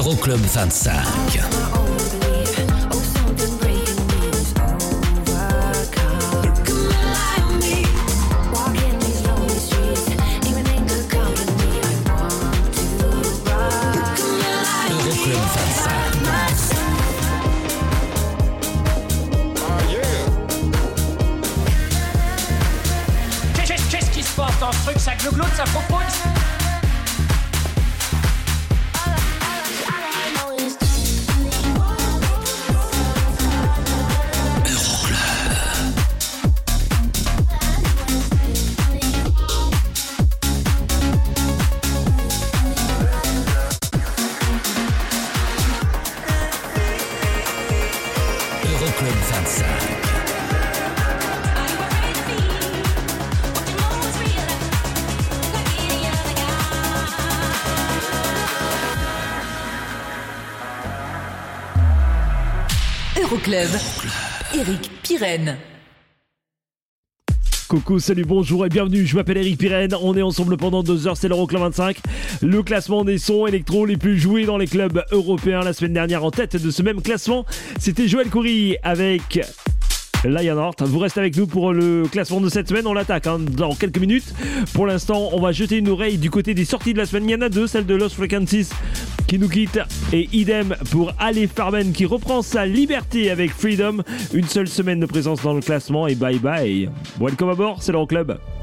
Euroclub 25. Euroclub 25. Qu'est-ce qui se passe dans ce truc Ça ça propose Salut, bonjour et bienvenue, je m'appelle Eric Pirenne, on est ensemble pendant deux heures, c'est l'Euroclub 25, le classement des sons électro les plus joués dans les clubs européens la semaine dernière en tête de ce même classement, c'était Joël Coury avec Lionheart. Vous restez avec nous pour le classement de cette semaine. On l'attaque hein, dans quelques minutes. Pour l'instant, on va jeter une oreille du côté des sorties de la semaine. Il y en a deux, celle de Lost Frequencies qui nous quitte et idem pour Ali Farben qui reprend sa liberté avec Freedom. Une seule semaine de présence dans le classement et bye bye. Welcome à bord, c'est l'Euroclub. Freedom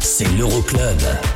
c'est l'Euroclub.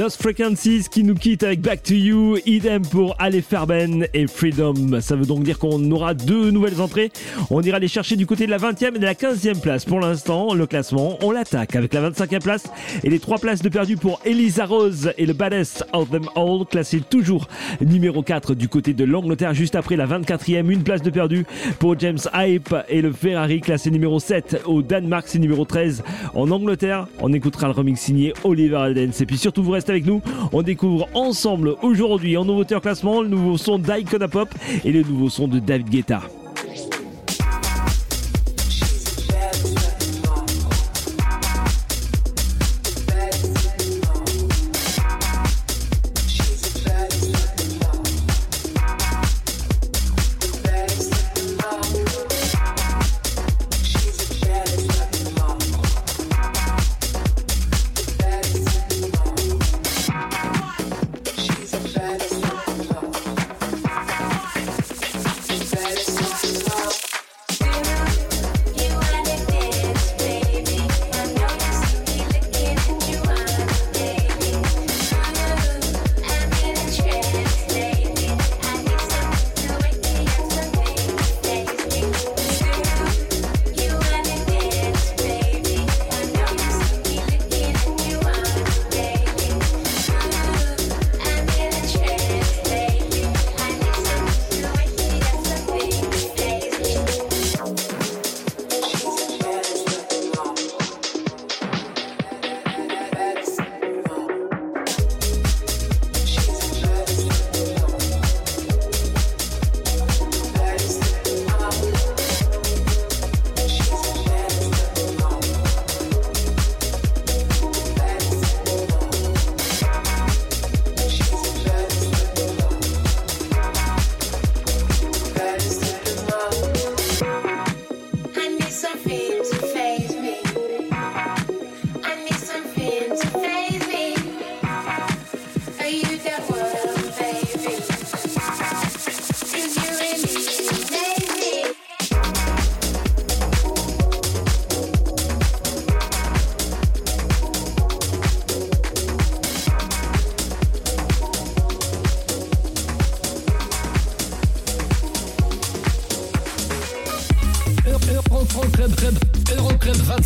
Lost Frequencies qui nous quitte avec Back to You, idem pour Ale Ferben et Freedom. Ça veut donc dire qu'on aura deux nouvelles entrées. On ira les chercher du côté de la 20e et de la 15e place. Pour l'instant, le classement, on l'attaque avec la 25e place et les trois places de perdu pour Elisa Rose et le Baddest of Them All, classé toujours numéro 4 du côté de l'Angleterre, juste après la 24e, une place de perdu pour James Hype et le Ferrari, classé numéro 7 au Danemark, c'est numéro 13 en Angleterre. On écoutera le remix signé Oliver Aldens. Et puis surtout, vous restez avec nous. On découvre ensemble aujourd'hui en nouveauté en classement le nouveau son d'Icona Pop et le nouveau son de David Guetta.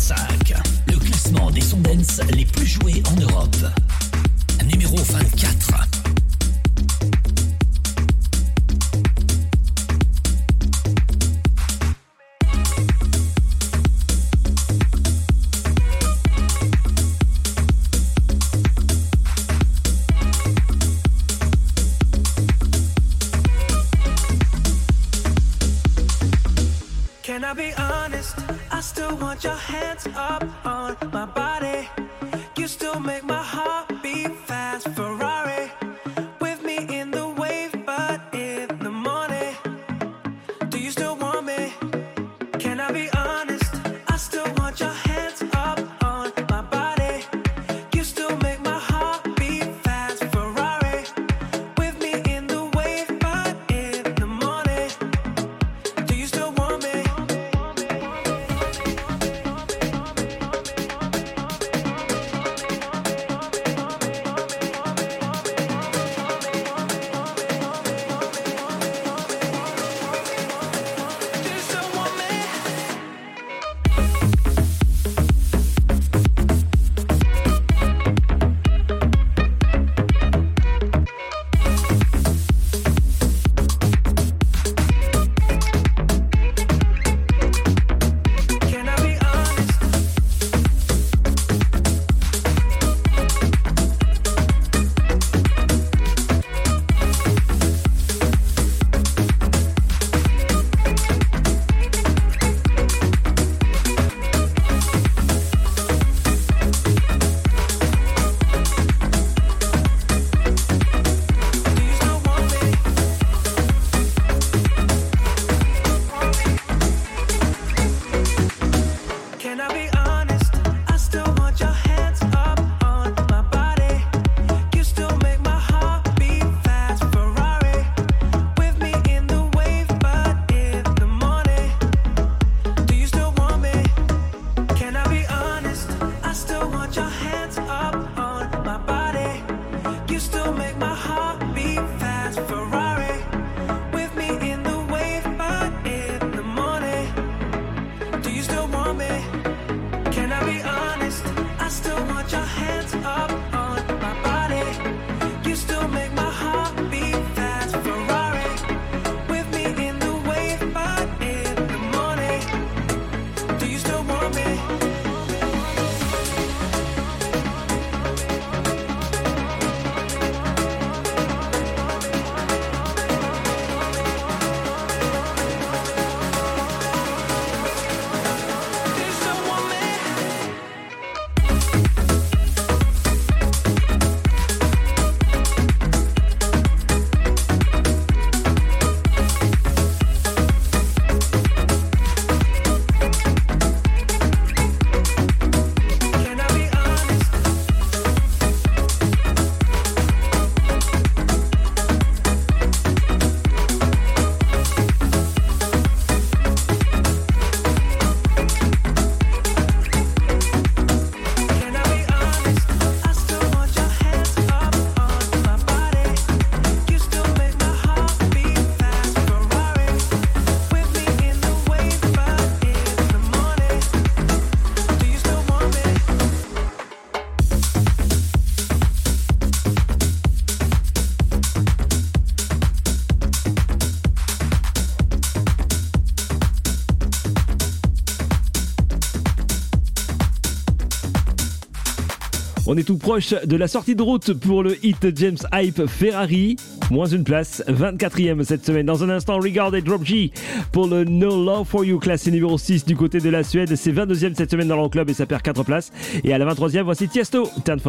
side. On est tout proche de la sortie de route pour le hit James Hype Ferrari. Moins une place, 24e cette semaine. Dans un instant, Regard et Drop G pour le No Love for You, classé numéro 6 du côté de la Suède. C'est 22e cette semaine dans le club et ça perd 4 places. Et à la 23e, voici Tiesto, Turn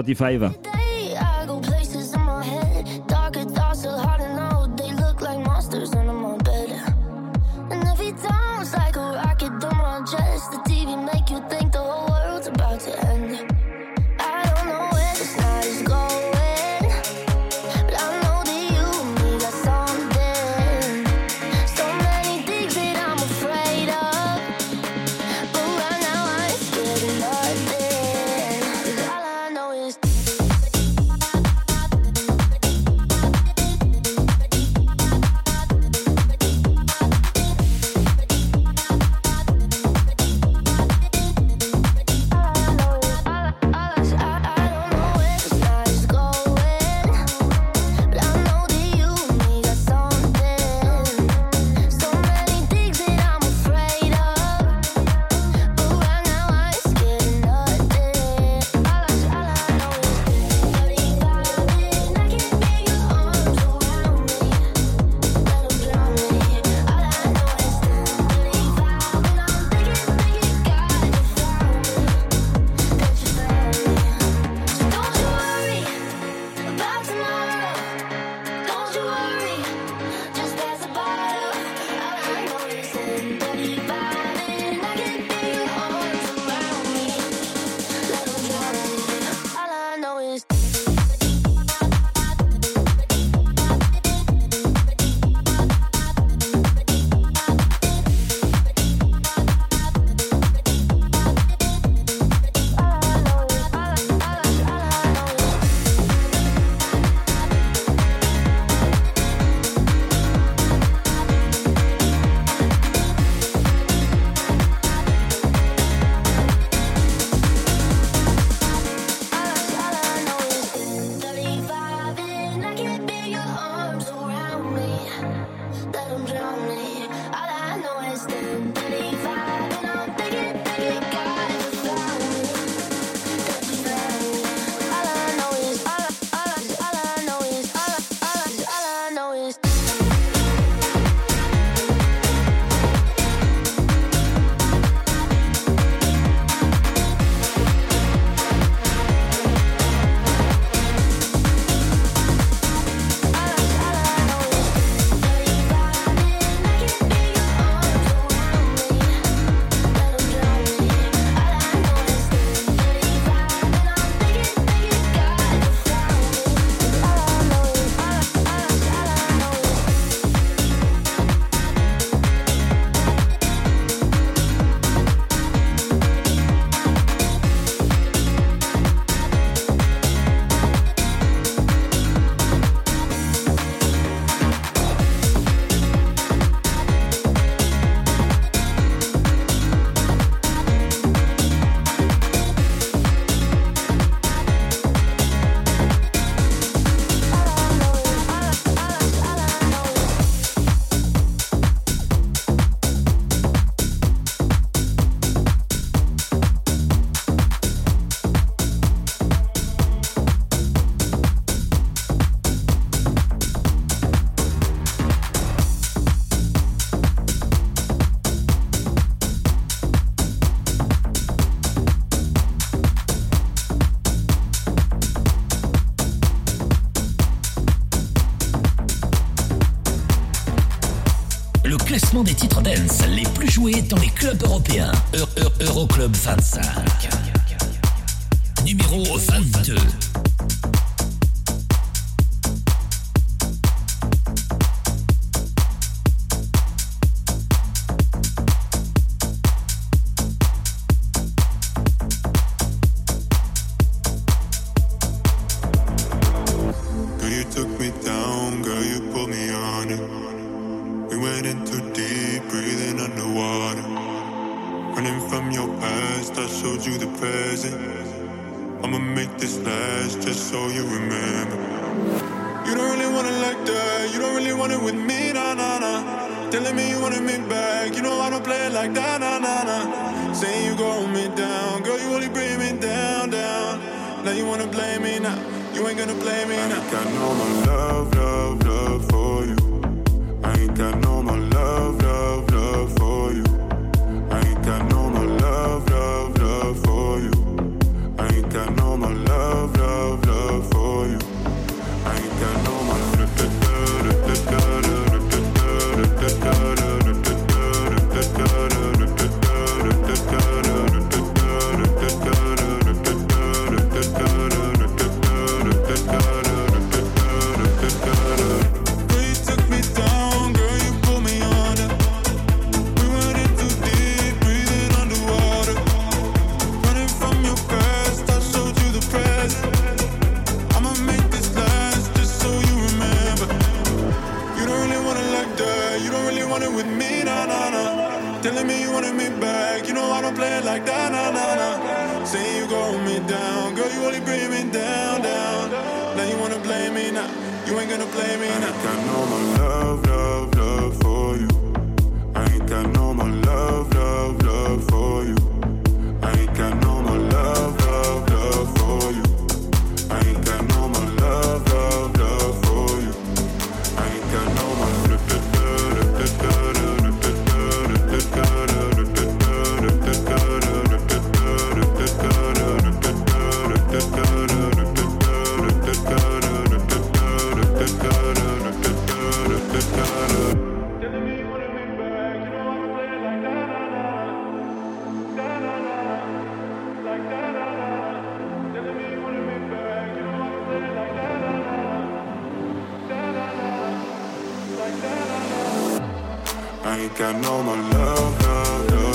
I know my love, love, love.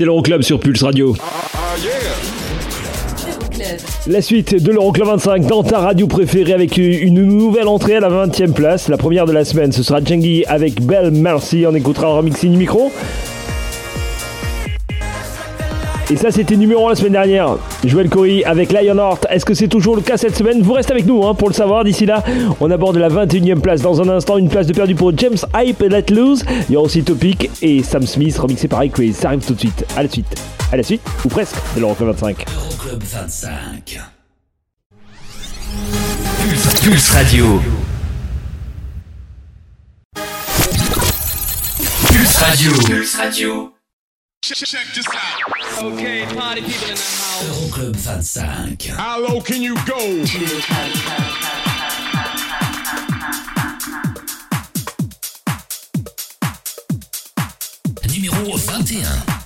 C'est l'Euroclub sur Pulse Radio. La suite de l'Euroclub 25 dans ta radio préférée avec une nouvelle entrée à la 20 e place. La première de la semaine, ce sera Jengi avec Belle Merci. On écoutera un remixing micro. Et ça, c'était numéro 1 la semaine dernière. Joël Cory avec Lionheart. Est-ce que c'est toujours le cas cette semaine? Vous restez avec nous hein, pour le savoir. D'ici là, on aborde la 21e place. Dans un instant, une place de perdu pour James Hype et Let Loose. Il y aura aussi Topic et Sam Smith remixé par Craze. Ça arrive tout de suite. À la suite. À la suite, ou presque, c'est l'Euroclub 25. 25. Pulse, Radio. Pulse Radio. Pulse Radio. Check. Okay, party people in the house. Euroclub 25. How low can you go? Numéro 21.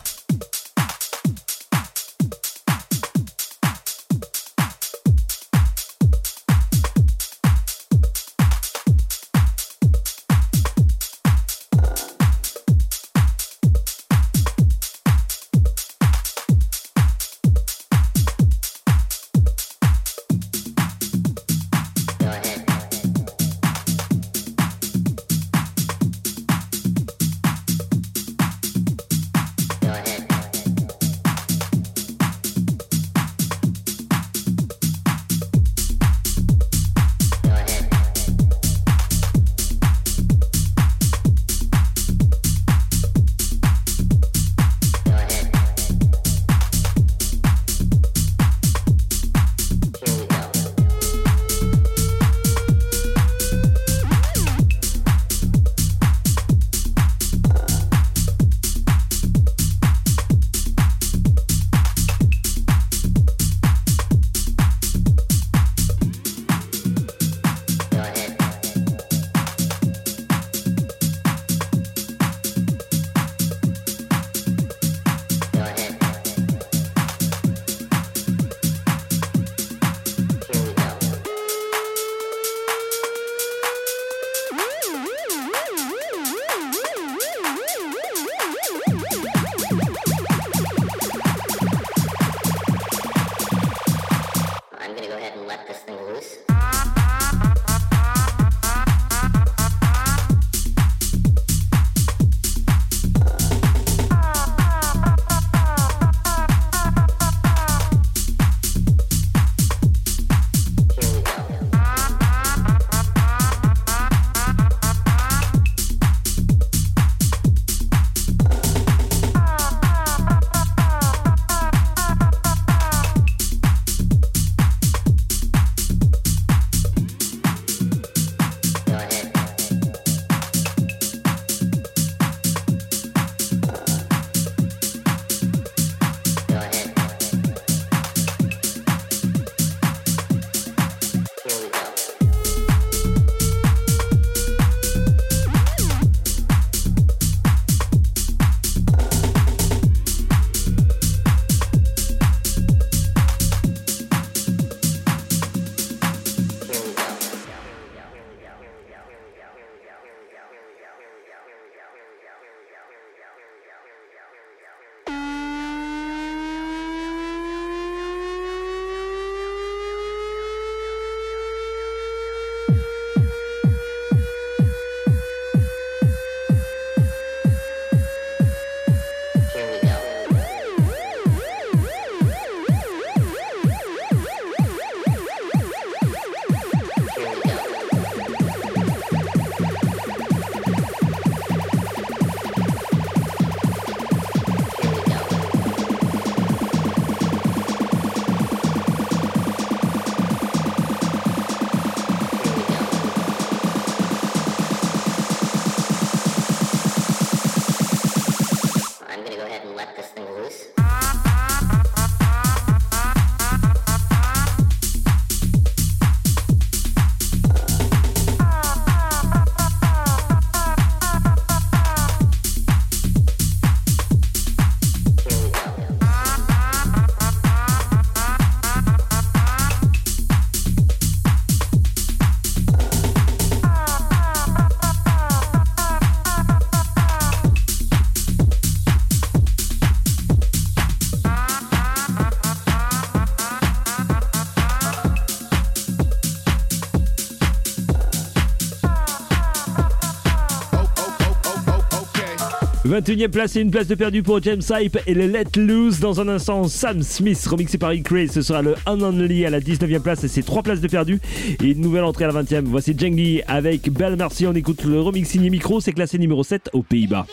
21 e place, et une place de perdu pour James Hype et le Let Loose. Dans un instant, Sam Smith, remixé par E-Craze. Ce sera le Un Only à la 19 e place et c'est 3 places de perdu. Et une nouvelle entrée à la 20 e Voici Jengi avec Belle Merci. On écoute le remix signé micro. C'est classé numéro 7 aux Pays-Bas.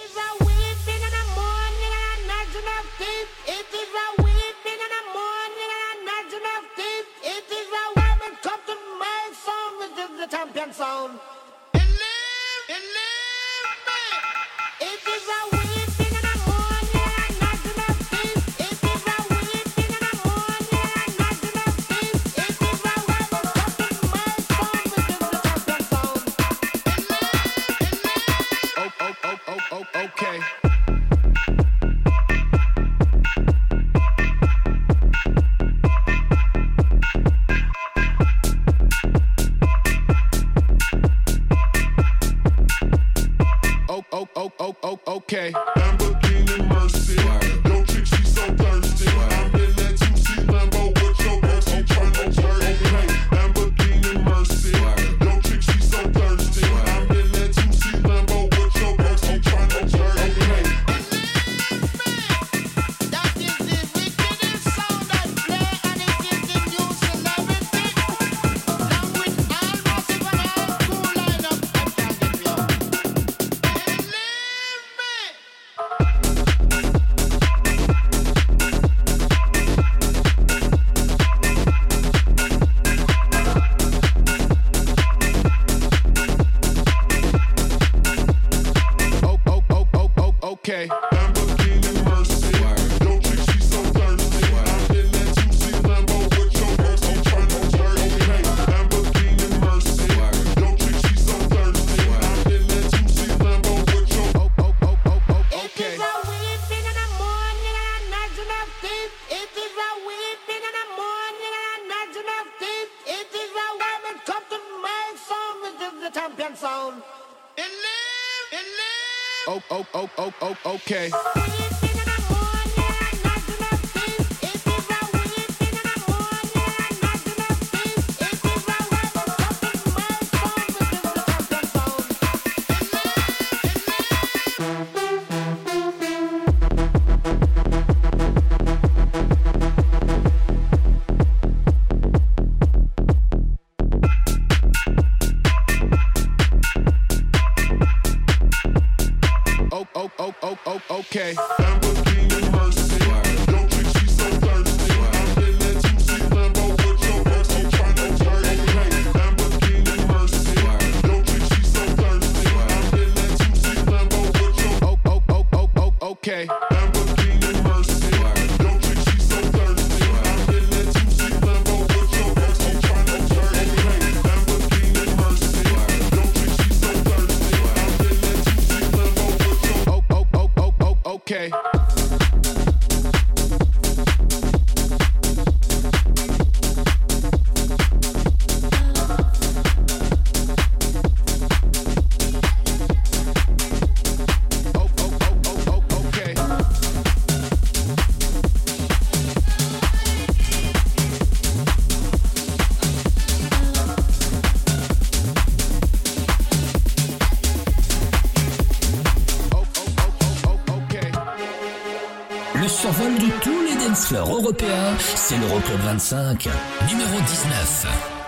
l'Euroclub 25, numéro 19.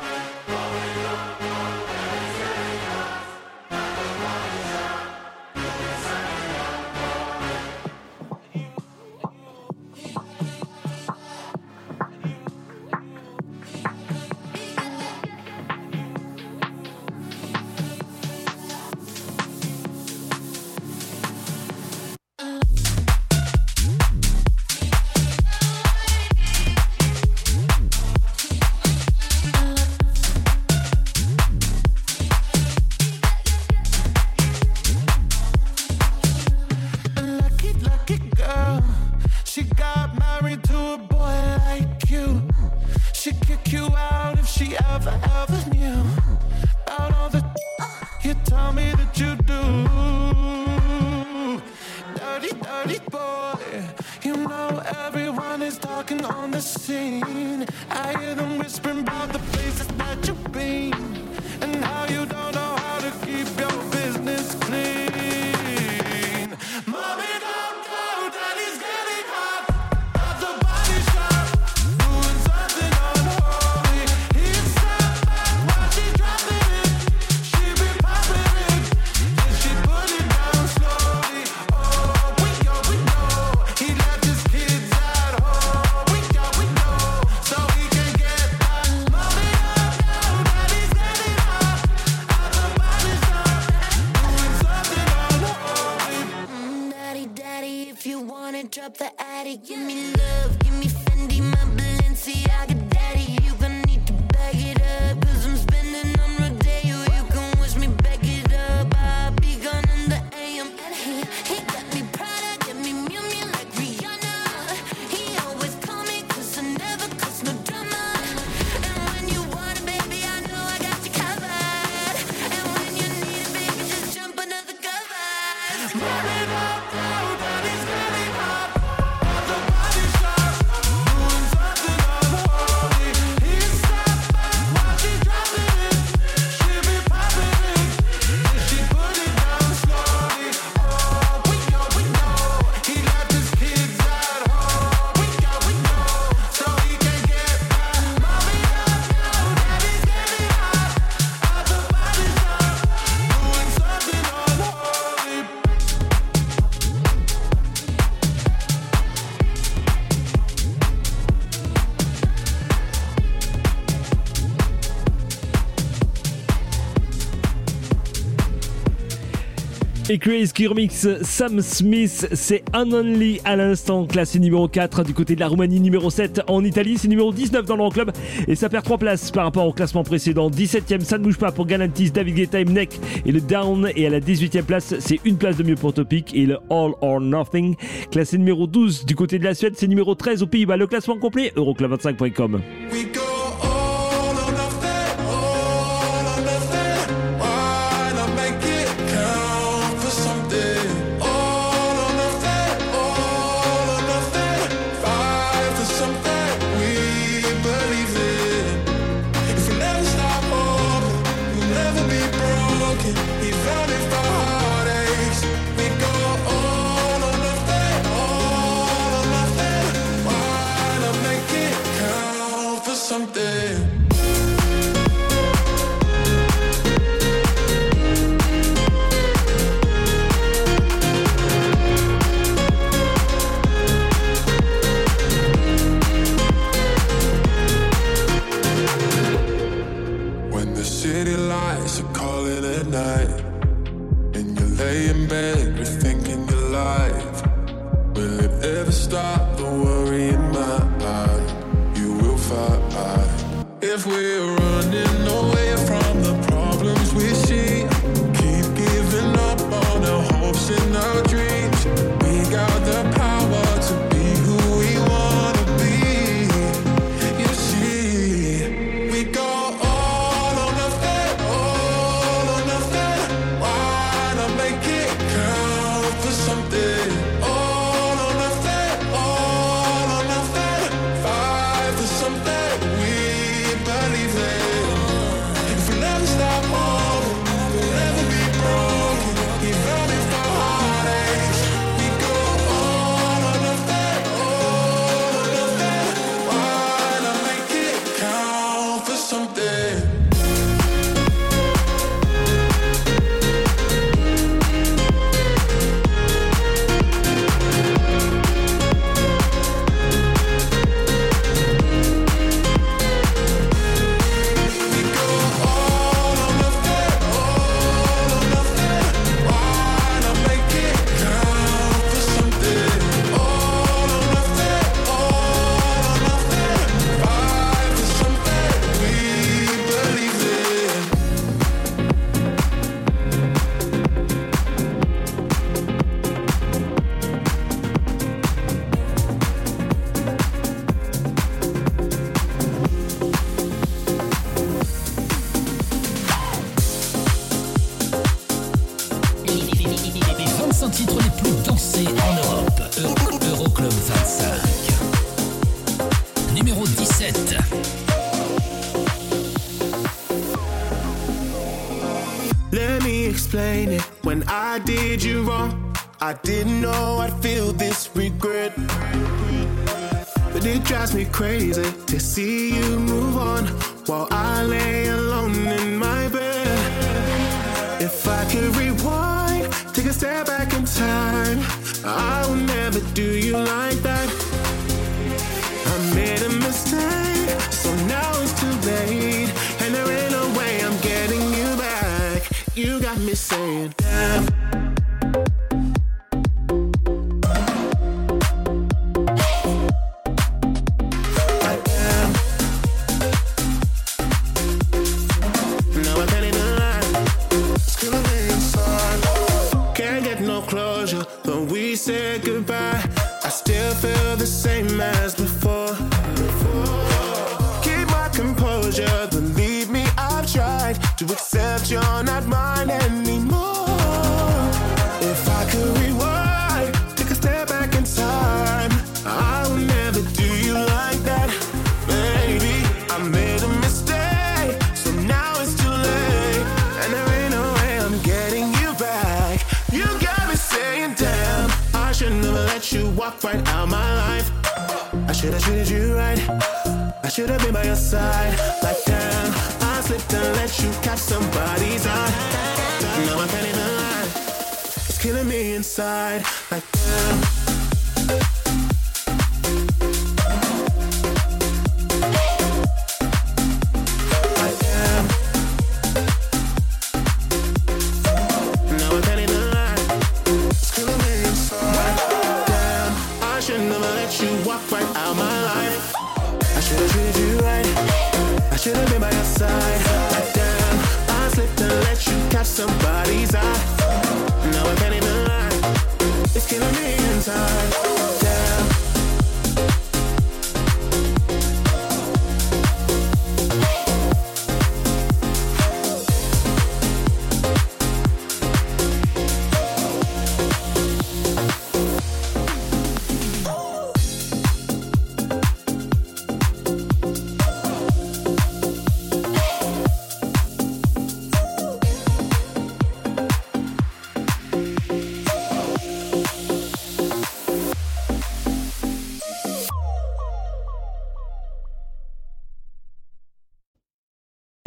up the attic. Give me C'était Chris Kurmix, Sam Smith, c'est Unonly à l'instant, classé numéro 4 du côté de la Roumanie, numéro 7 en Italie, c'est numéro 19 dans le club et ça perd 3 places par rapport au classement précédent. 17ème, ça ne bouge pas pour Galantis, David Guetta et et le Down et à la 18ème place, c'est une place de mieux pour Topic et le All or Nothing, classé numéro 12 du côté de la Suède, c'est numéro 13 aux Pays-Bas. Le classement complet, euroclub25.com.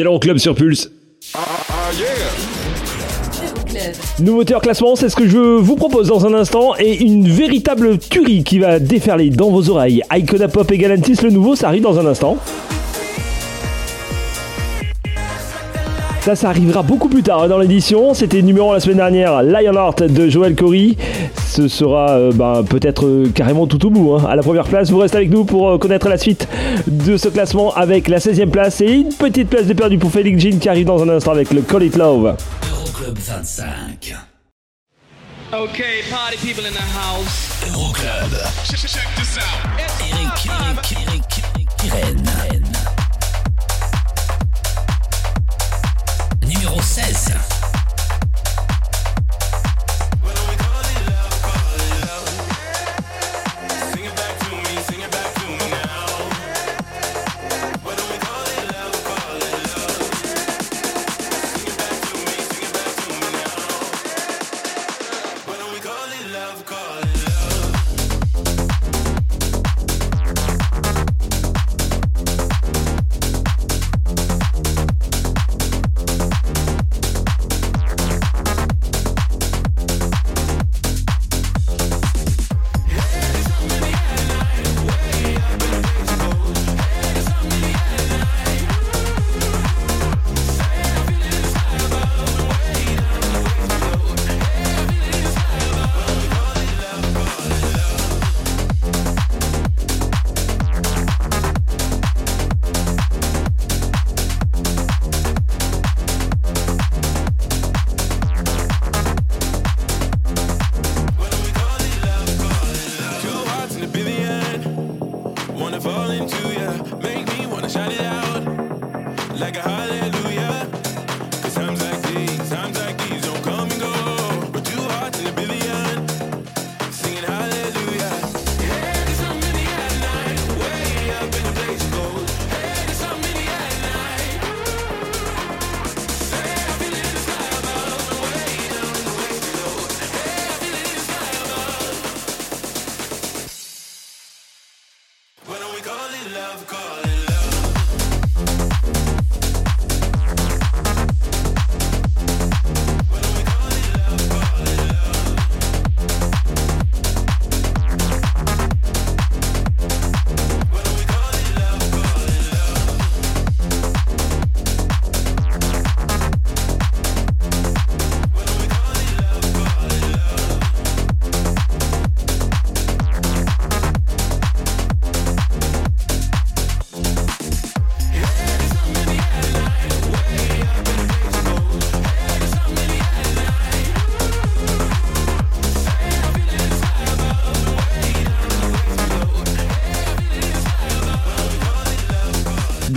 l'Euroclub sur Pulse. Nouveauté hors classement, c'est ce que je vous propose dans un instant et une véritable tuerie qui va déferler dans vos oreilles. Icona Pop et Galantis, le nouveau, ça arrive dans un instant. Ça, ça arrivera beaucoup plus tard dans l'édition. C'était numéro un la semaine dernière, Lionheart de Joel Corey. Ce sera euh, ben, peut-être euh, carrément tout au bout. hein. À la première place, vous restez avec nous pour euh, connaître la suite de ce classement avec la 16e place et une petite place de perdu pour Felix Jean qui arrive dans un instant avec le Call It Love. Euroclub 25. Okay, party people in the house. Euroclub. Eric, Eric, Eric, Pirenne. Numéro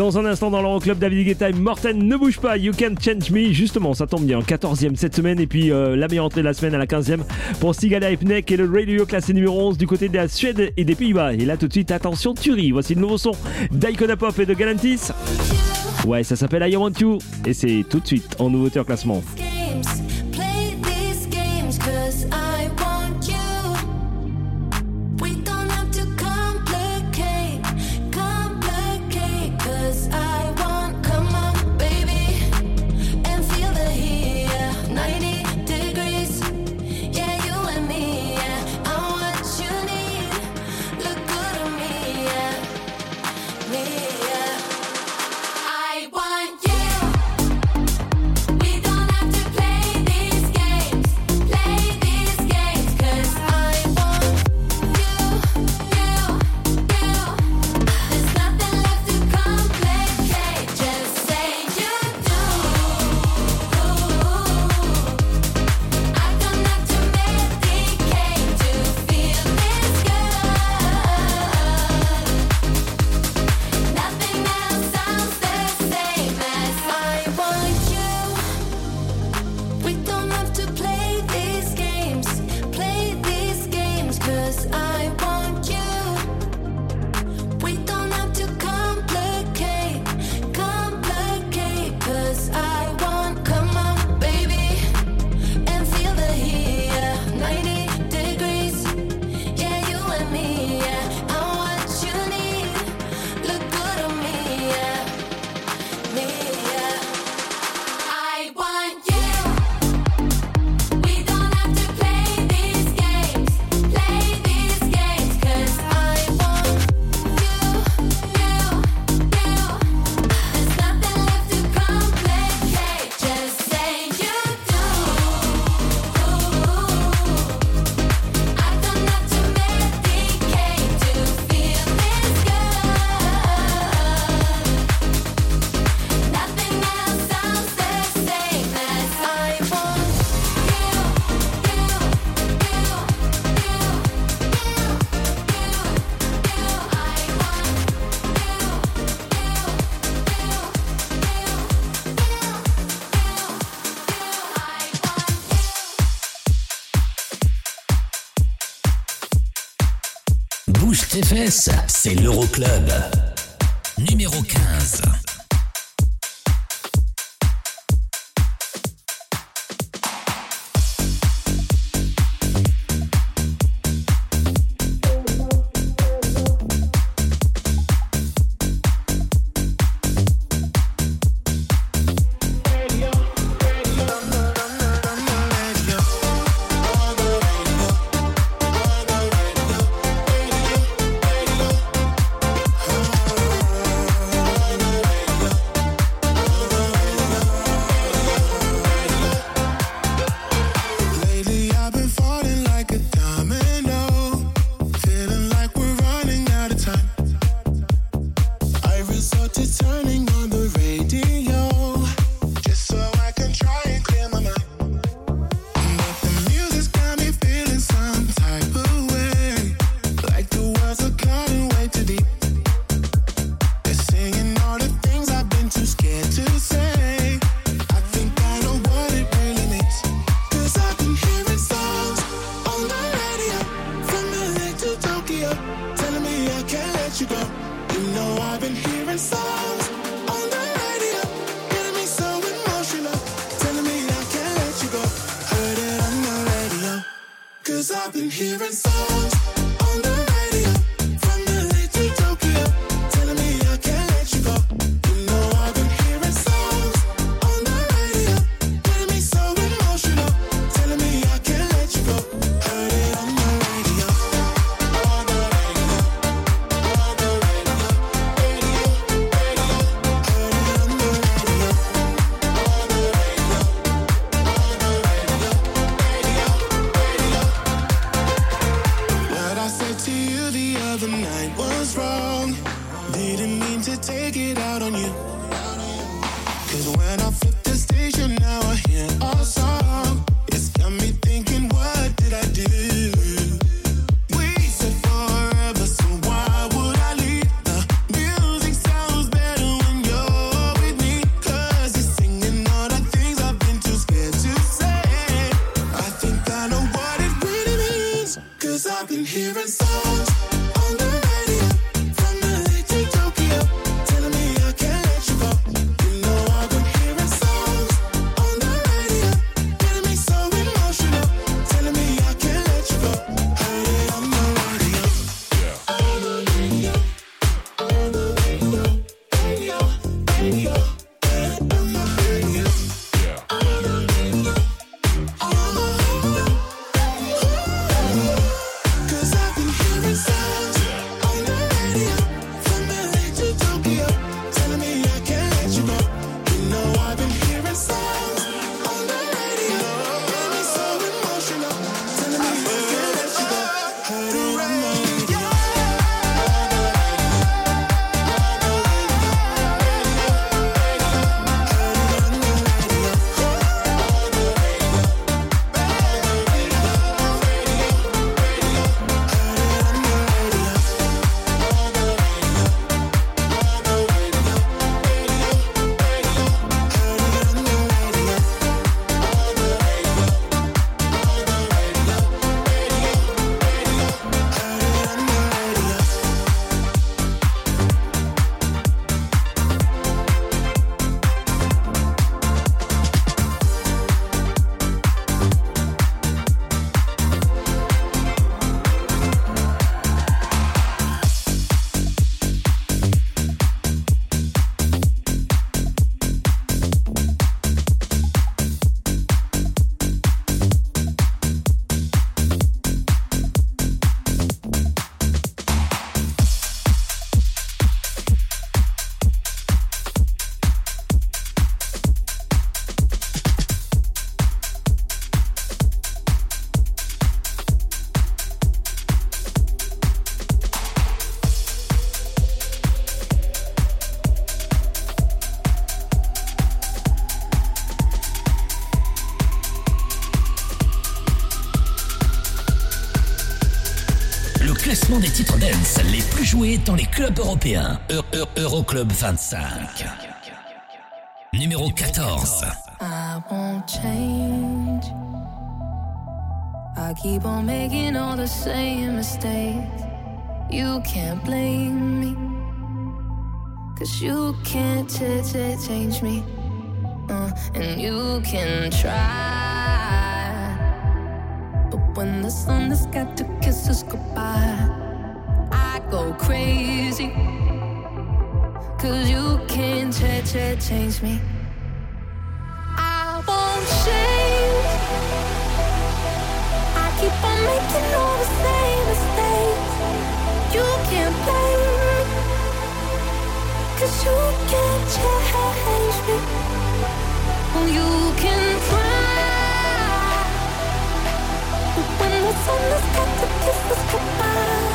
dans un instant dans l'Euroclub David Guetta Morten ne bouge pas You Can Change Me. Justement ça tombe bien 14e cette semaine et puis euh, la meilleure entrée de la semaine à la 15e pour Sigala Epnek et le Radio classé numéro 11 du côté de la Suède et des Pays-Bas. Et là tout de suite attention tuerie voici le nouveau son d'Icona Pop et de Galantis. Ouais ça s'appelle I Want You et c'est tout de suite en nouveauté en classement. Metz, c'est l'Euroclub. Club européen, e, e, Euroclub 25. Numéro 14. I won't change. I keep on making all the same mistakes. You can't blame me. Cause you can't ch ch change me. Uh, and you can try. Cause you can't ch- ch- change me. I won't change. I keep on making all the same mistakes. You can't blame me. Cause you can't change me. You can try. But when the sun has got to kiss us goodbye.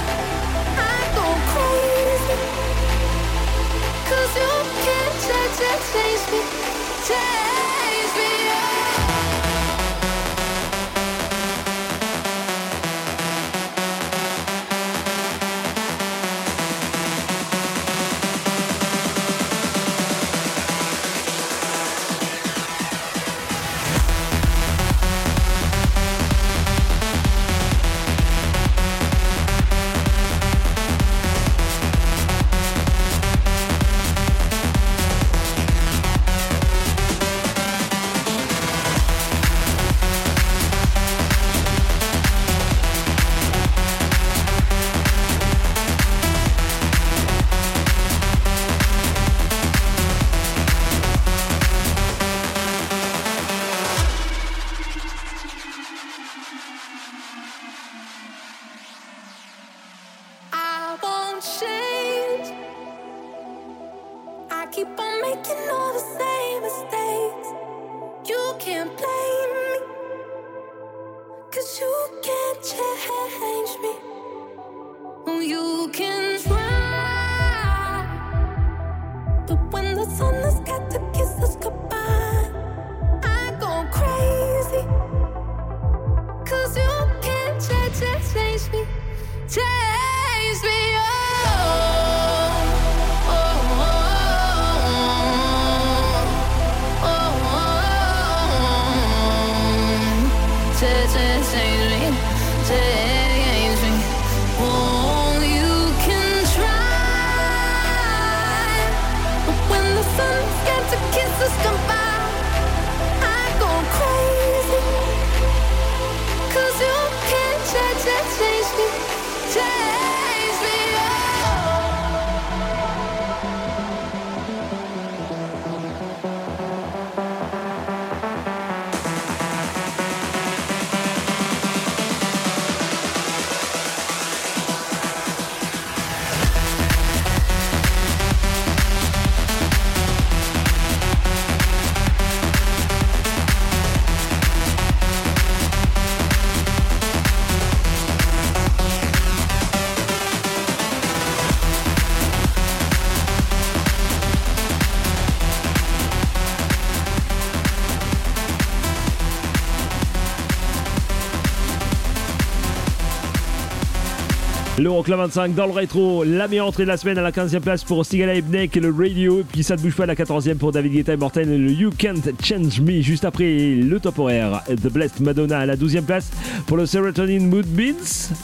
L'Euroclub 25 dans le rétro, la meilleure entrée de la semaine à la 15e place pour Stigala Ebnek et le Radio. Et puis ça ne bouge pas à la 14e pour David Guetta et Morten et le You Can't Change Me. Juste après le top horaire, The Blessed Madonna à la 12e place pour le Serotonin Mood Beats.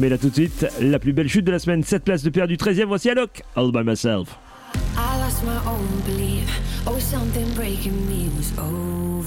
Mais là tout de suite, la plus belle chute de la semaine, 7 places de perdu, 13e, voici Alok, All By Myself. I lost my own belief. Oh, something breaking me was overcome.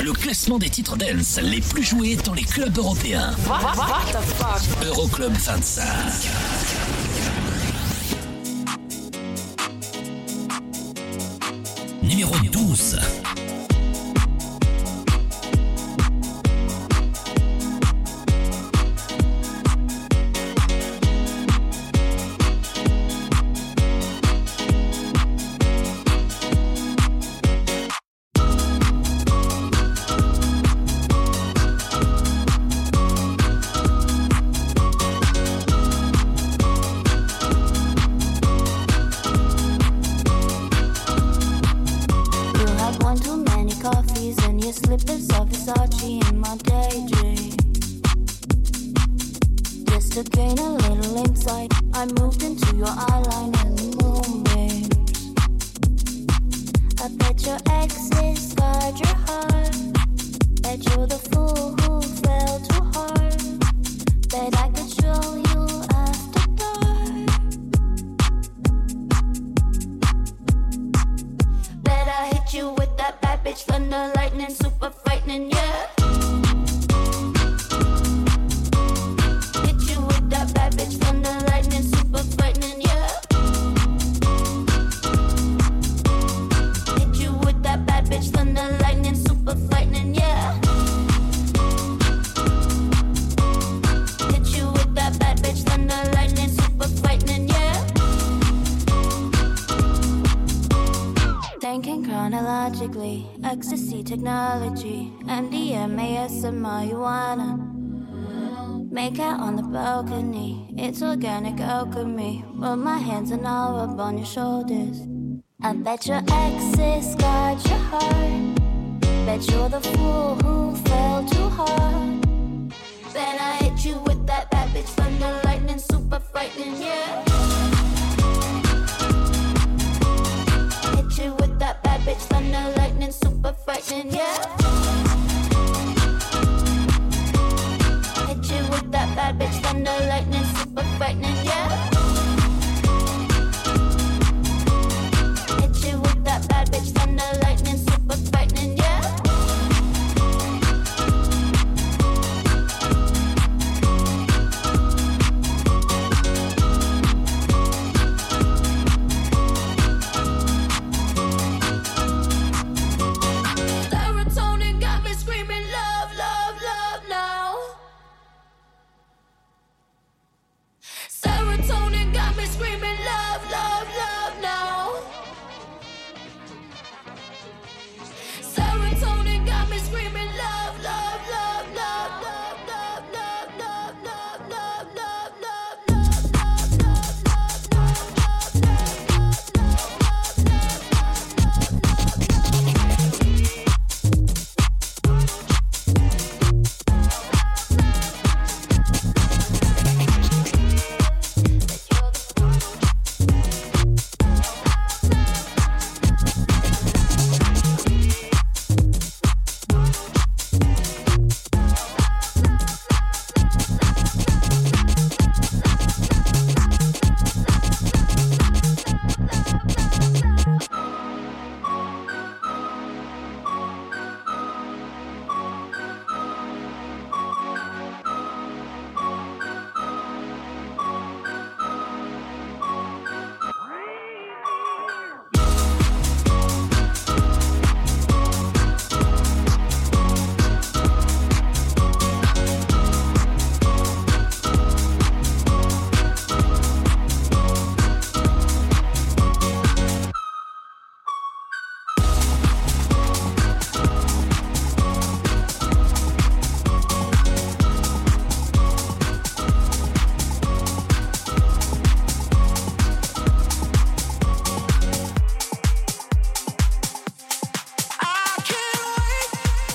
Le classement des titres dance les plus joués dans les clubs européens. Euroclub 25. Slippers of Versace in my daydream. Just to gain a little insight, I moved into your eyeline and moonbeams. I bet your exes guard your heart. Bet you're the fool who fell too hard. Bet I could show you savage, thunder, lightning, super frightening, yeah. Technology, MDMA, marijuana. Make out on the balcony. It's organic alchemy. Rub my hands and I'll rub on your shoulders. I bet your exes got your heart. Bet you're the fool who fell too hard. Then I hit you with that bad bitch thunder lightning, super frightening, yeah. Hit you with bitch thunder lightning, super frightening, yeah. Hit you with that bad bitch thunder lightning, super frightening, yeah.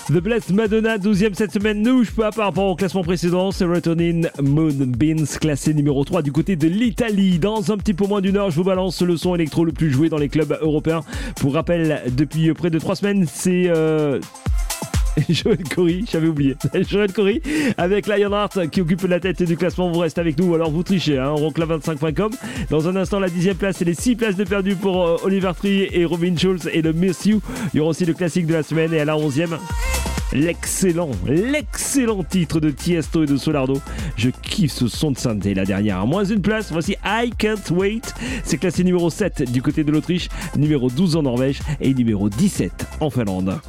The Blessed Madonna, 12e cette semaine, ne bouge pas par rapport au classement précédent. Serotonin Moonbeams, classé numéro 3 du côté de l'Italie. Dans un petit peu moins d'une heure, je vous balance le son électro le plus joué dans les clubs européens. Pour rappel, depuis près de 3 semaines, c'est... Euh... Joël Corey, j'avais oublié. Joël Corey avec Lionheart qui occupe la tête du classement. Vous restez avec nous, alors vous trichez, hein, roncla25.com. Dans un instant, la dixième place et les 6 places de perdu pour euh, Oliver Tree et Robin Schulz et le Miss You. Il y aura aussi le classique de la semaine et à la onzième, l'excellent, l'excellent titre de Tiesto et de Solardo. Je kiffe ce son de synthé, la dernière. À moins une place, voici I Can't Wait. C'est classé numéro 7 du côté de l'Autriche, numéro 12 en Norvège et numéro 17 en Finlande.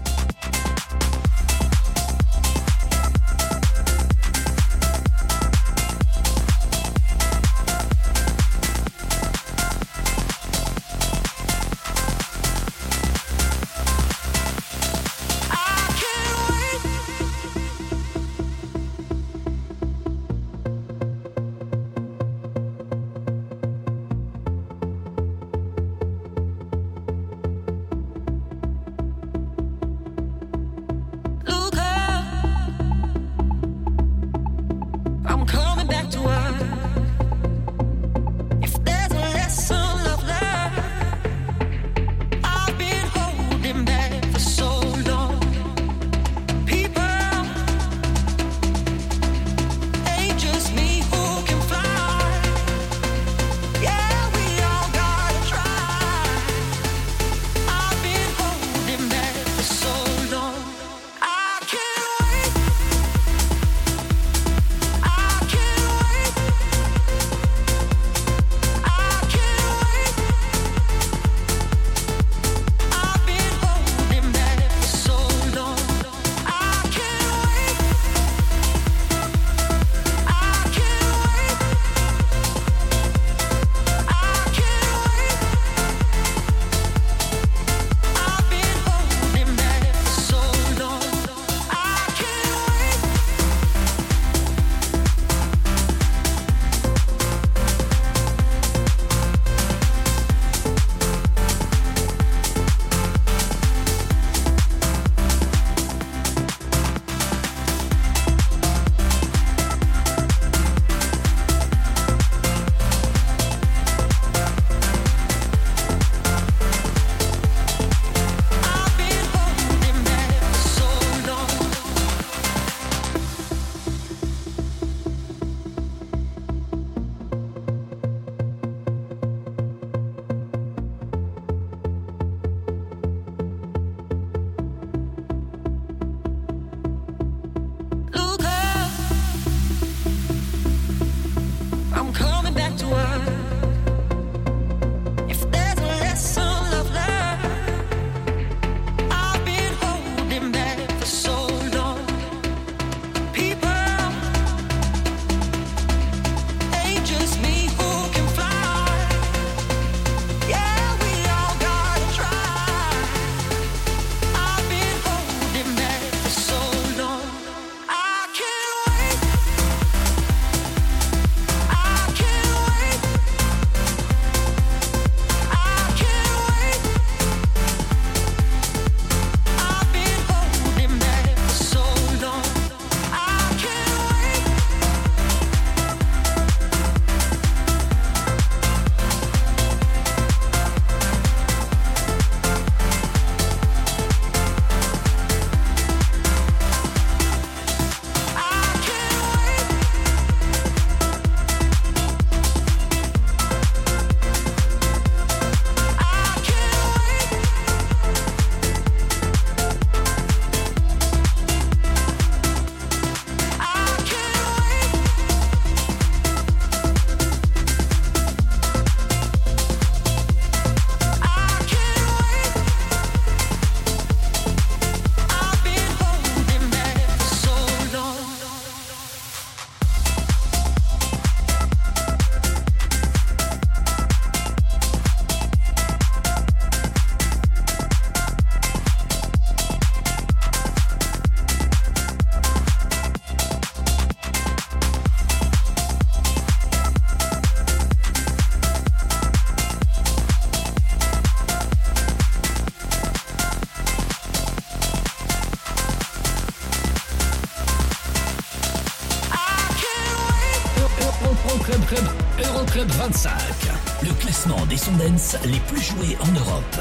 en Europe.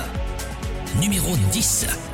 Numéro 10.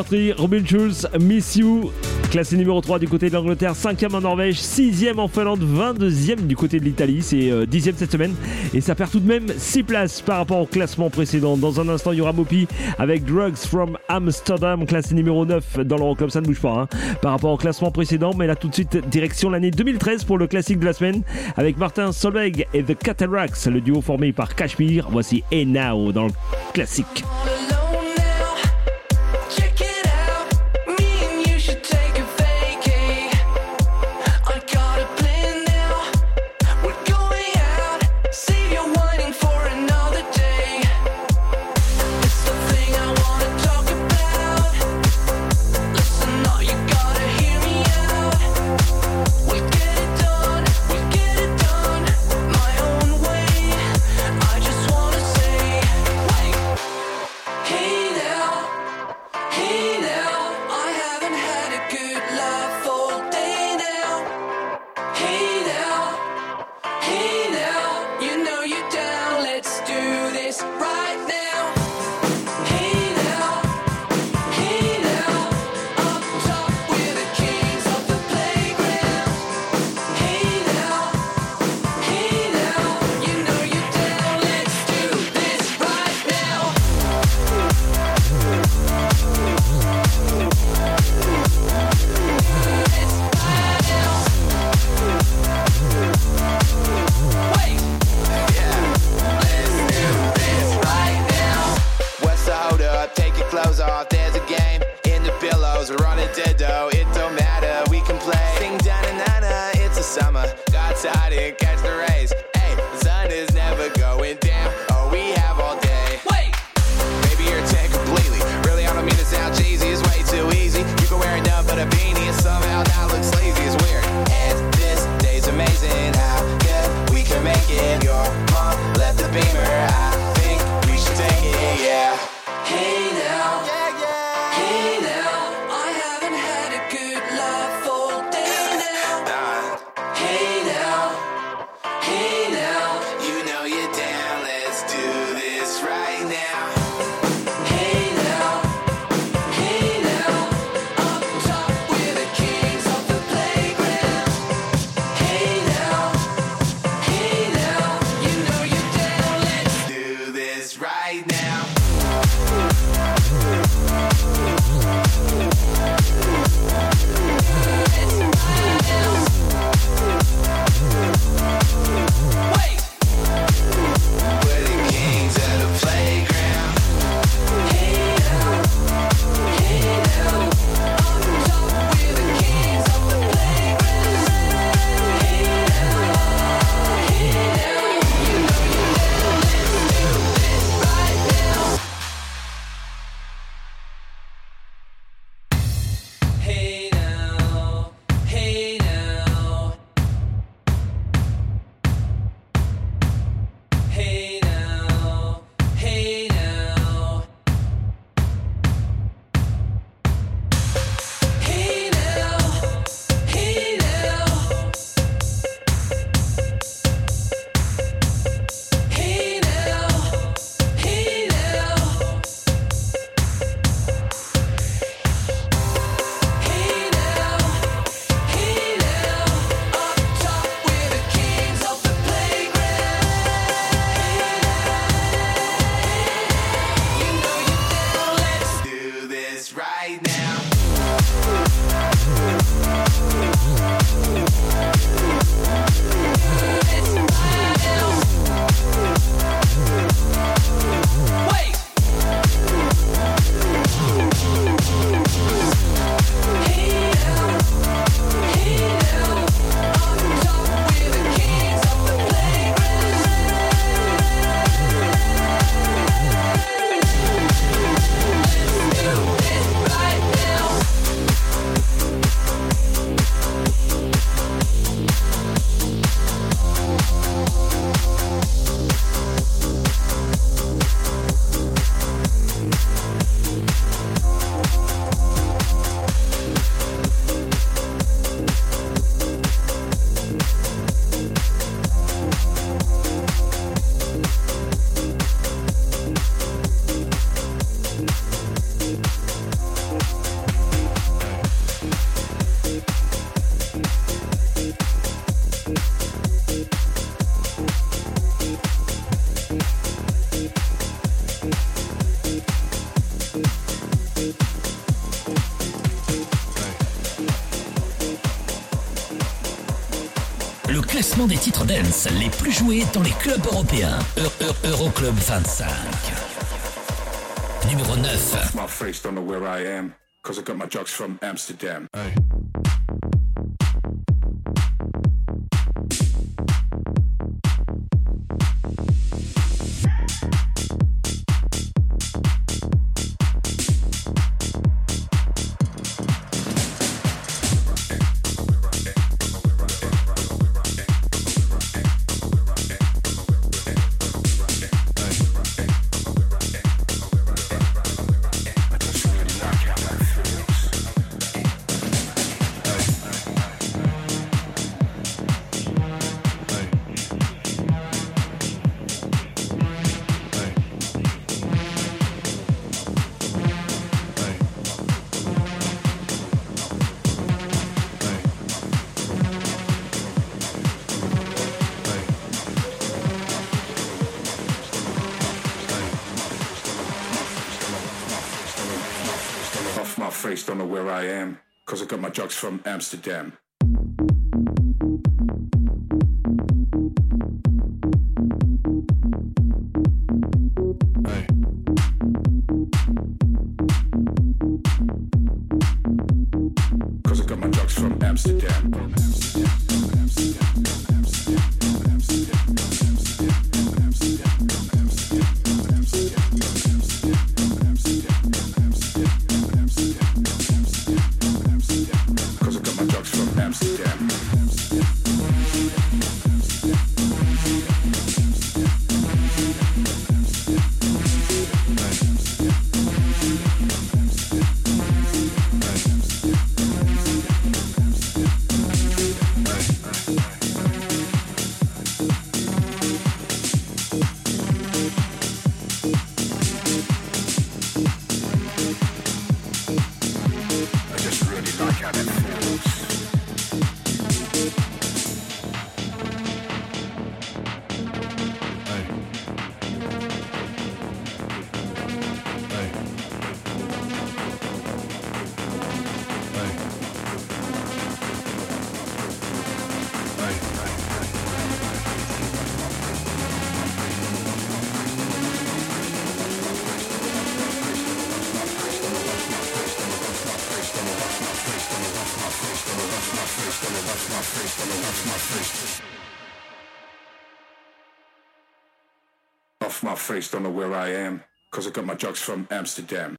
Robin Schulz, Miss You. Classé numéro 3 du côté de l'Angleterre, 5e en Norvège, 6e en Finlande, 22e du côté de l'Italie, c'est euh, 10e cette semaine. Et ça perd tout de même 6 places par rapport au classement précédent. Dans un instant, il y aura Mopi avec Drugs from Amsterdam, classé numéro 9 dans l'Euroclub. Ça ne bouge pas hein, par rapport au classement précédent. Mais là, tout de suite, direction l'année 2013 pour le classique de la semaine avec Martin Solveig et The Cataracts, le duo formé par Cashmere. Voici Now dans le classique. Les plus joués dans les clubs européens. Euro- Euro- Euroclub 25. Numéro 9. From Amsterdam. Cause I got my drugs from Amsterdam. Cause Don't know where I am, cause I got my drugs from Amsterdam.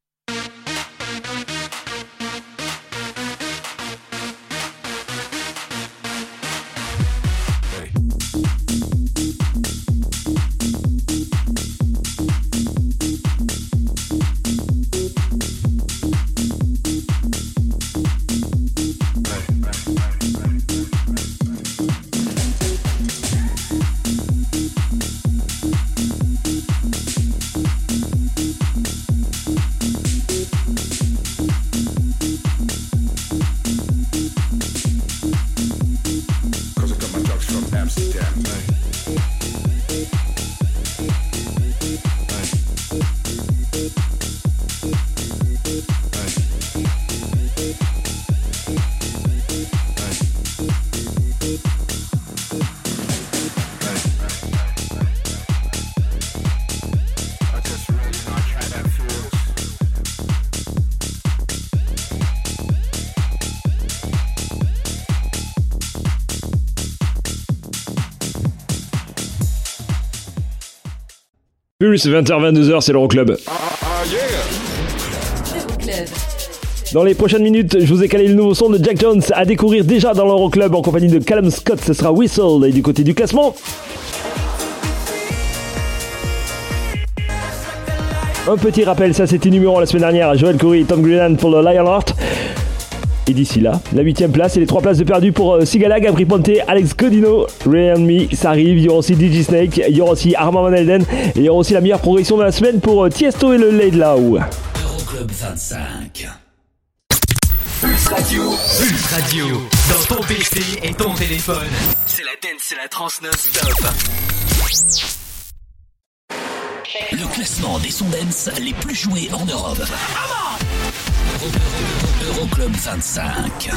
Pulse, 20h-22h, c'est l'Euroclub. Euroclub. Dans les prochaines minutes, je vous ai calé le nouveau son de Jack Jones à découvrir déjà dans l'Euroclub en compagnie de Callum Scott. Ce sera Whistle et du côté du classement. Un petit rappel, ça c'était numéro 1 la semaine dernière à Joel Corey et Tom Greenland pour le Lionheart. Et d'ici là, la 8 place et les 3 places de perdu pour euh, Sigala, Gabri Ponte, Alex Codino, Ray and Me, ça arrive. Il y aura aussi DJ Snake, il y aura aussi Armand Van Helden et il y aura aussi la meilleure progression de la semaine pour euh, Tiesto et le Laid Low. Euroclub 25. Pulse Radio. Pulse Radio. Dans ton PC et ton téléphone. C'est la dance, c'est la trans non-stop. Le classement des sons dance les plus joués en Europe. Euro- Euro- Euroclub 25.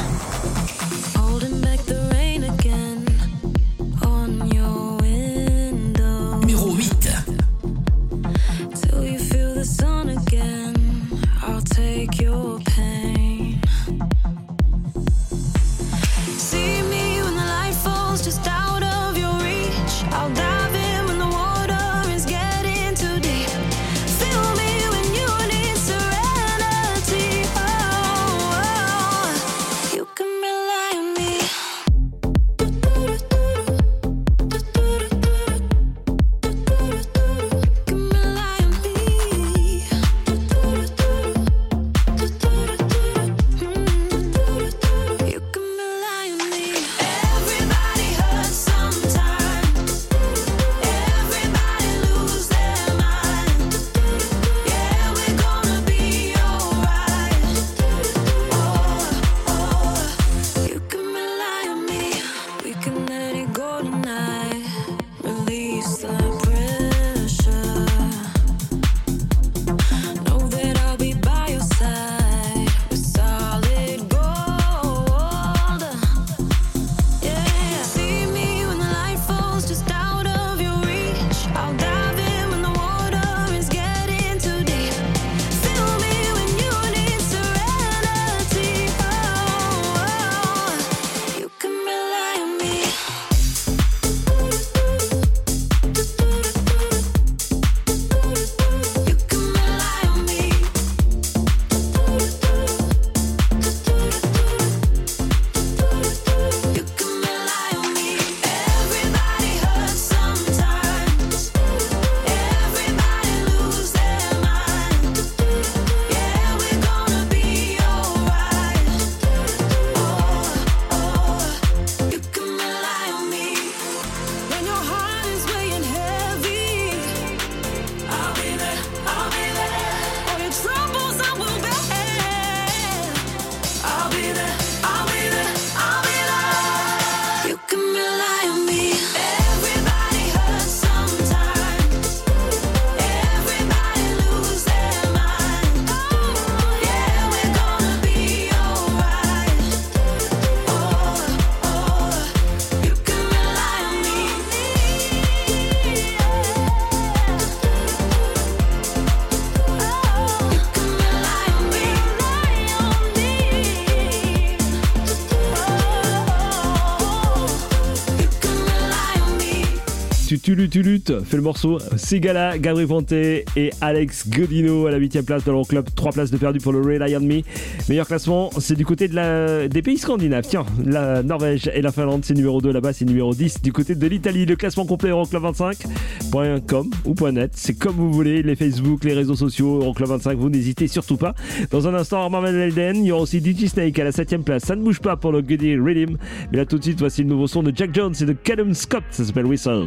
tu luttes fait le morceau. Sigala, Gabriel Ponte et Alex Godino à la 8 place dans leur club. 3 places de perdu pour le Red Iron Me. Meilleur classement, c'est du côté des pays scandinaves. Tiens, la Norvège et la Finlande, c'est numéro 2 là-bas, c'est numéro 10. Du côté de l'Italie, le classement complet Euroclub25.com ou .net, c'est comme vous voulez. Les Facebook, les réseaux sociaux, Euroclub25, vous n'hésitez surtout pas. Dans un instant, Armand Van Elden, il y aura aussi DJ Snake à la 7ème place. Ça ne bouge pas pour le Goody Rhythm. Mais là tout de suite, voici le nouveau son de Jack Jones et de Callum Scott. Ça s'appelle Whistle.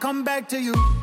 come back to you.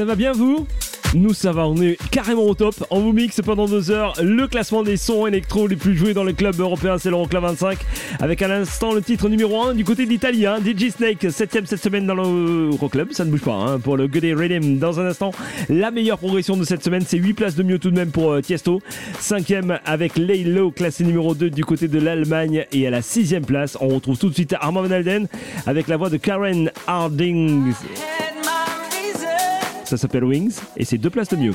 ça va bien vous nous ça va, on est carrément au top. On vous mixe pendant deux heures le classement des sons électro les plus joués dans le club européen, c'est l'Euroclub 25. Avec à l'instant le titre numéro 1 du côté de l'Italie, hein, DJ Snake, 7ème cette semaine dans l'Euroclub. Ça ne bouge pas hein, pour le Good Day Rhythm. Dans un instant, la meilleure progression de cette semaine, c'est 8 places de mieux tout de même pour euh, Tiesto. 5ème avec Laylo, classé numéro 2 du côté de l'Allemagne. Et à la 6ème place, on retrouve tout de suite Armand Van Alden avec la voix de Karen Harding. Ça s'appelle Wings et c'est deux places de mieux.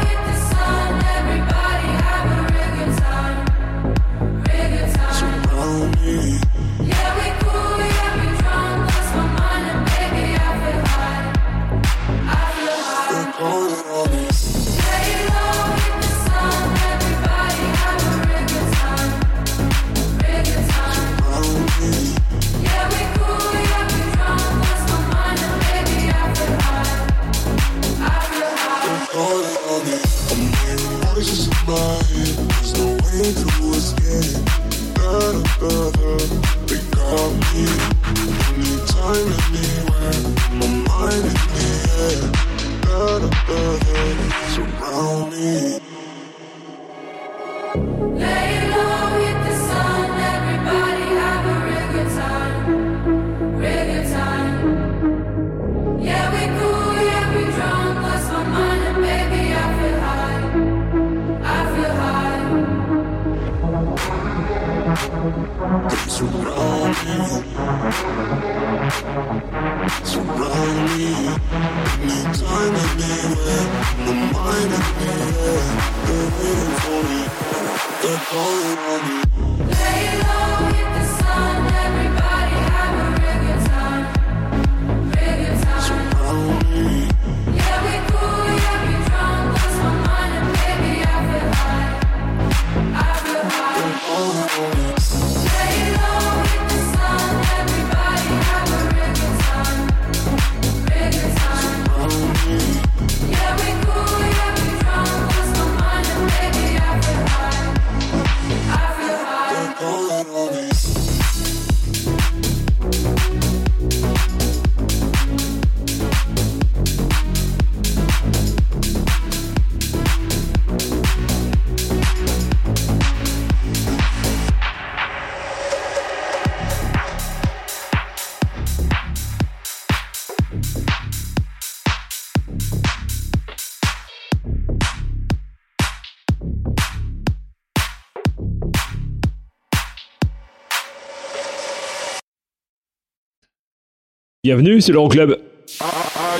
Bienvenue, c'est l'Euroclub. Ah, ah,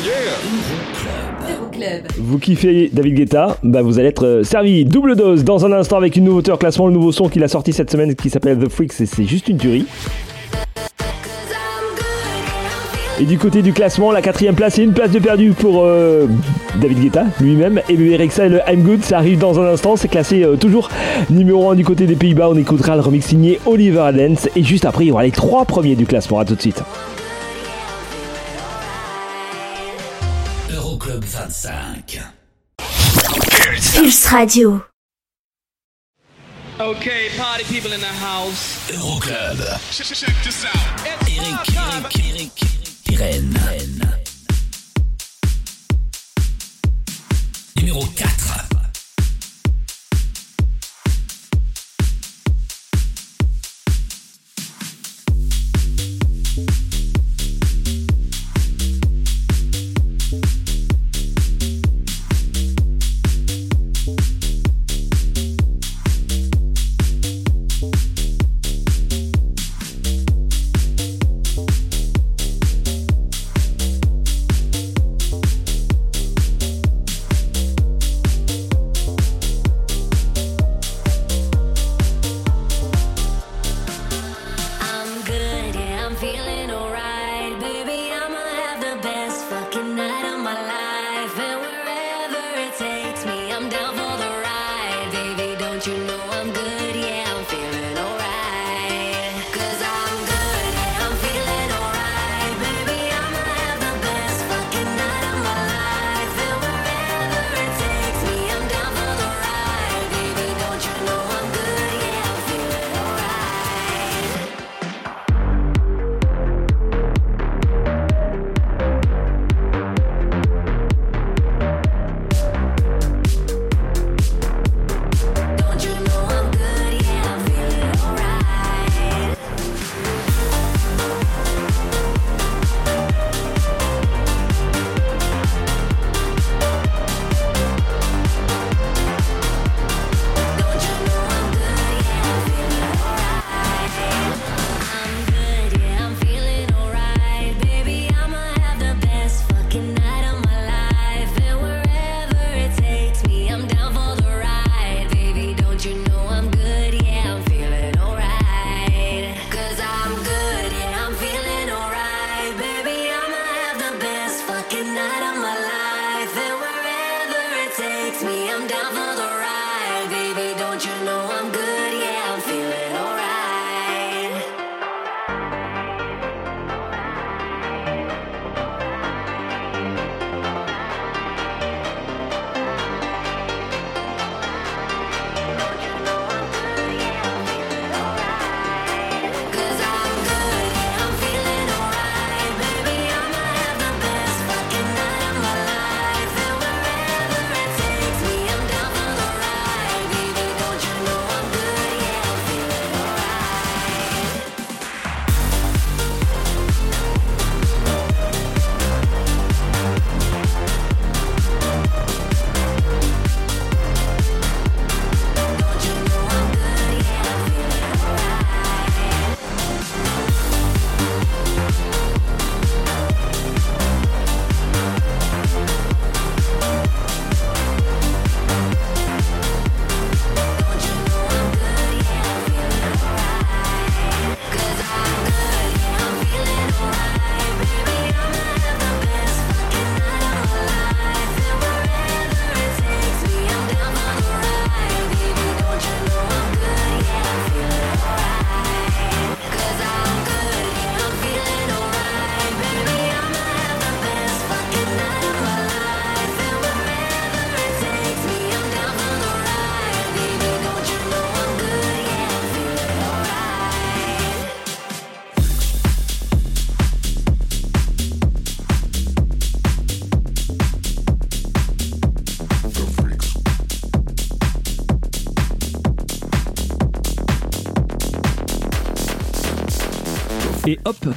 yeah. Vous kiffez David Guetta bah Vous allez être euh, servi double dose dans un instant avec une nouveauté en classement, le nouveau son qu'il a sorti cette semaine qui s'appelle The Freaks et c'est juste une tuerie. Et du côté du classement, la quatrième place et une place de perdu pour euh, David Guetta lui-même. Et le Erixa et le I'm Good, ça arrive dans un instant. C'est classé euh, toujours numéro 1 du côté des Pays-Bas. On écoutera le remix signé Oliver Adams. Et juste après, il y aura les trois premiers du classement. A tout de suite. 25. Radio. Okay, party people in the house. Euroclub. Check, check this out. Eric, Eric, Eric, Numéro 4.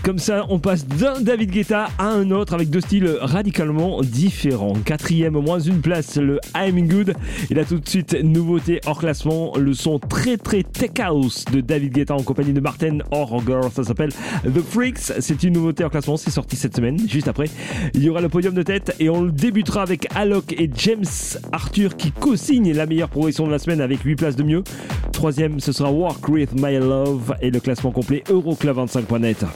Comme ça, on passe d'un David Guetta à un autre avec deux styles radicalement différents. Quatrième, moins une place, le I'm Good. Et là, tout de suite, nouveauté hors classement, le son très très tech house de David Guetta en compagnie de Martin Orger. Ça s'appelle The Freaks. C'est une nouveauté hors classement, c'est sorti cette semaine. Juste après, il y aura le podium de tête et on le débutera avec Alok et James Arthur qui co-signent la meilleure progression de la semaine avec 8 places de mieux. Troisième, ce sera Walk With My Love et le classement complet Euroclub25.net.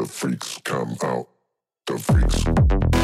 The freaks come out. The freaks.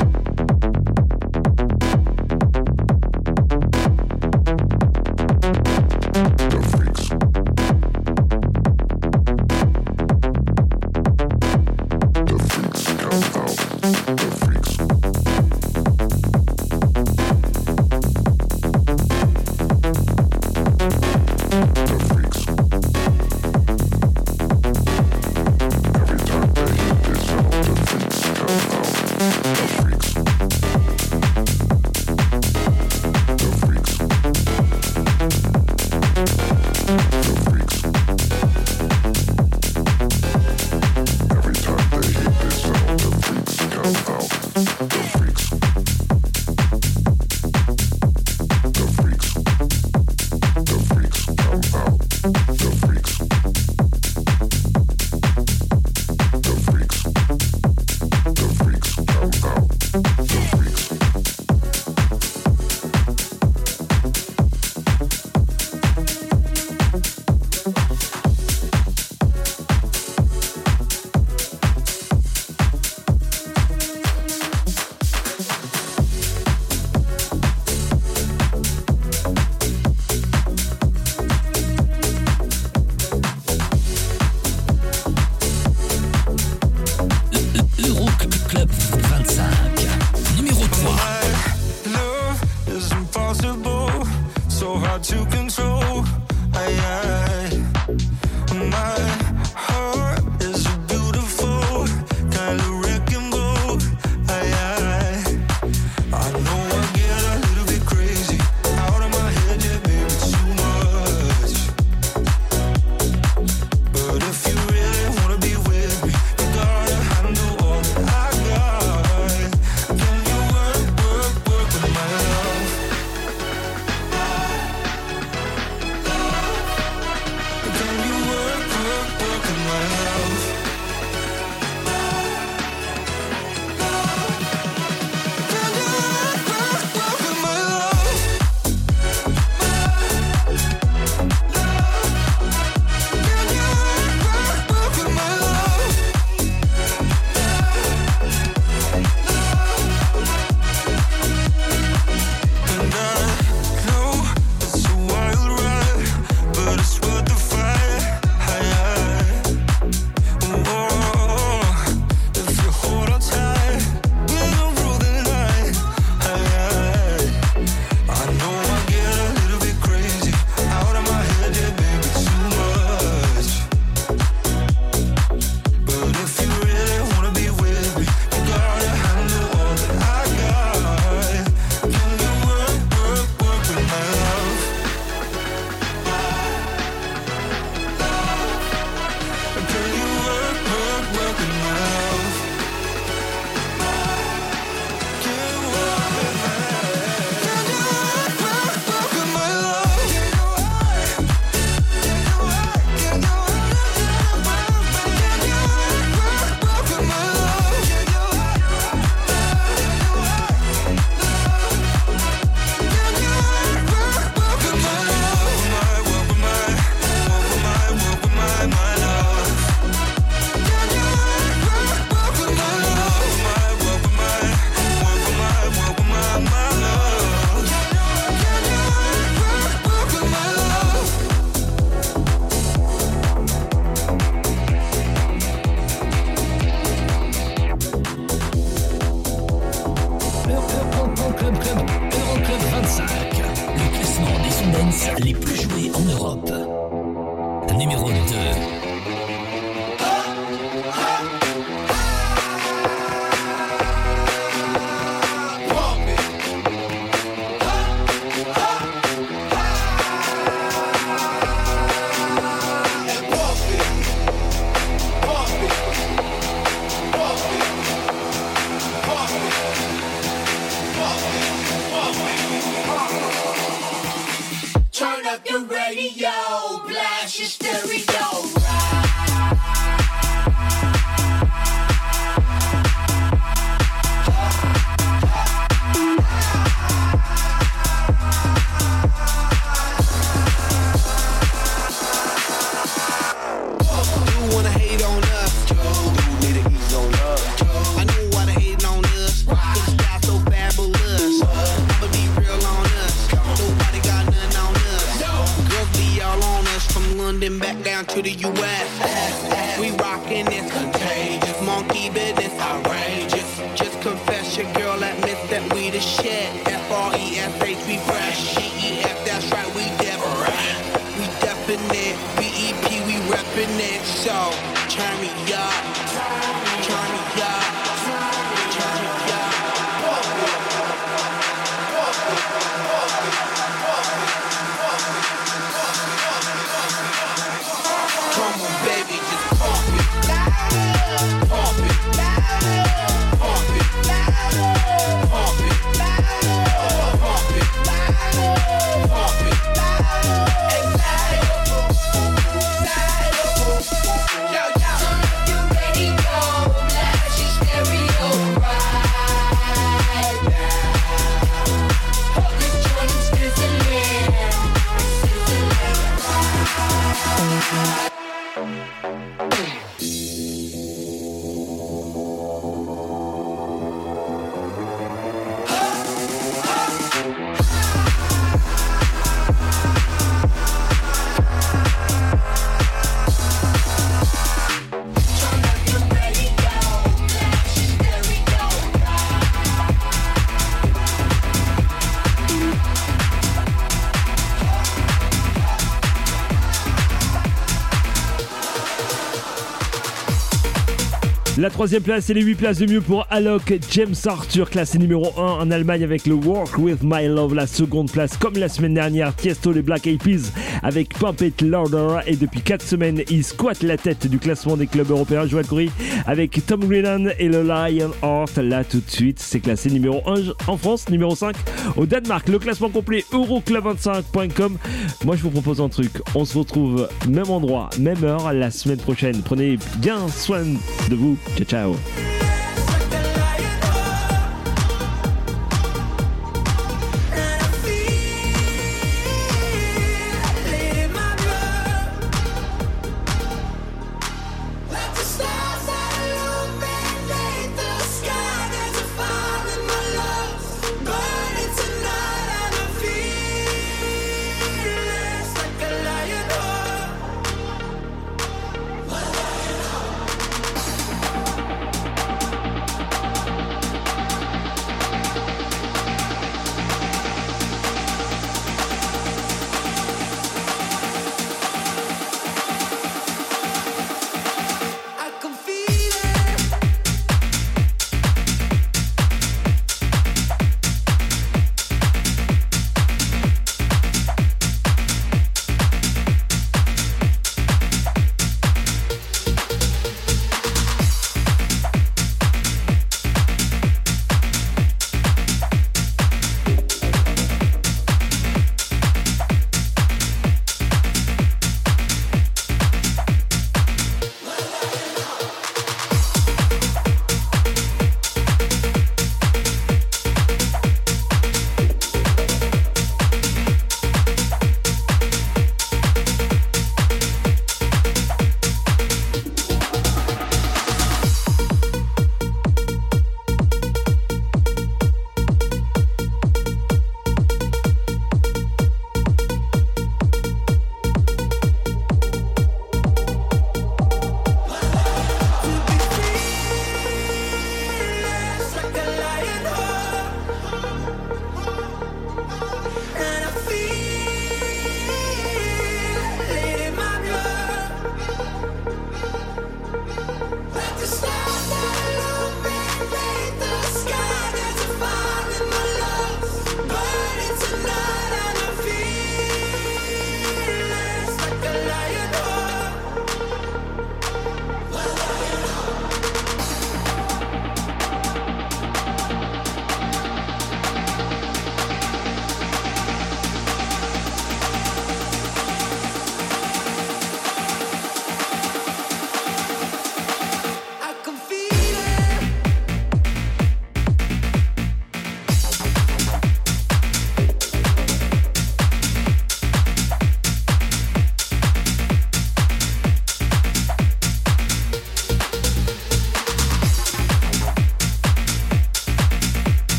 La troisième place et les 8 places de mieux pour Alok James Arthur, classé numéro 1 en Allemagne avec le Work With My Love. La seconde place, comme la semaine dernière, Tiesto les Black Eyed Peas avec Pump It Louder. Et depuis 4 semaines, il squatte la tête du classement des clubs européens. Joël Coury avec Tom Grennan et le Lion Heart. Là, tout de suite, c'est classé numéro 1 en France, numéro 5 au Danemark. Le classement complet euroclub25.com. Moi, je vous propose un truc. On se retrouve même endroit, même heure la semaine prochaine. Prenez bien soin de vous. Ciao, ciao.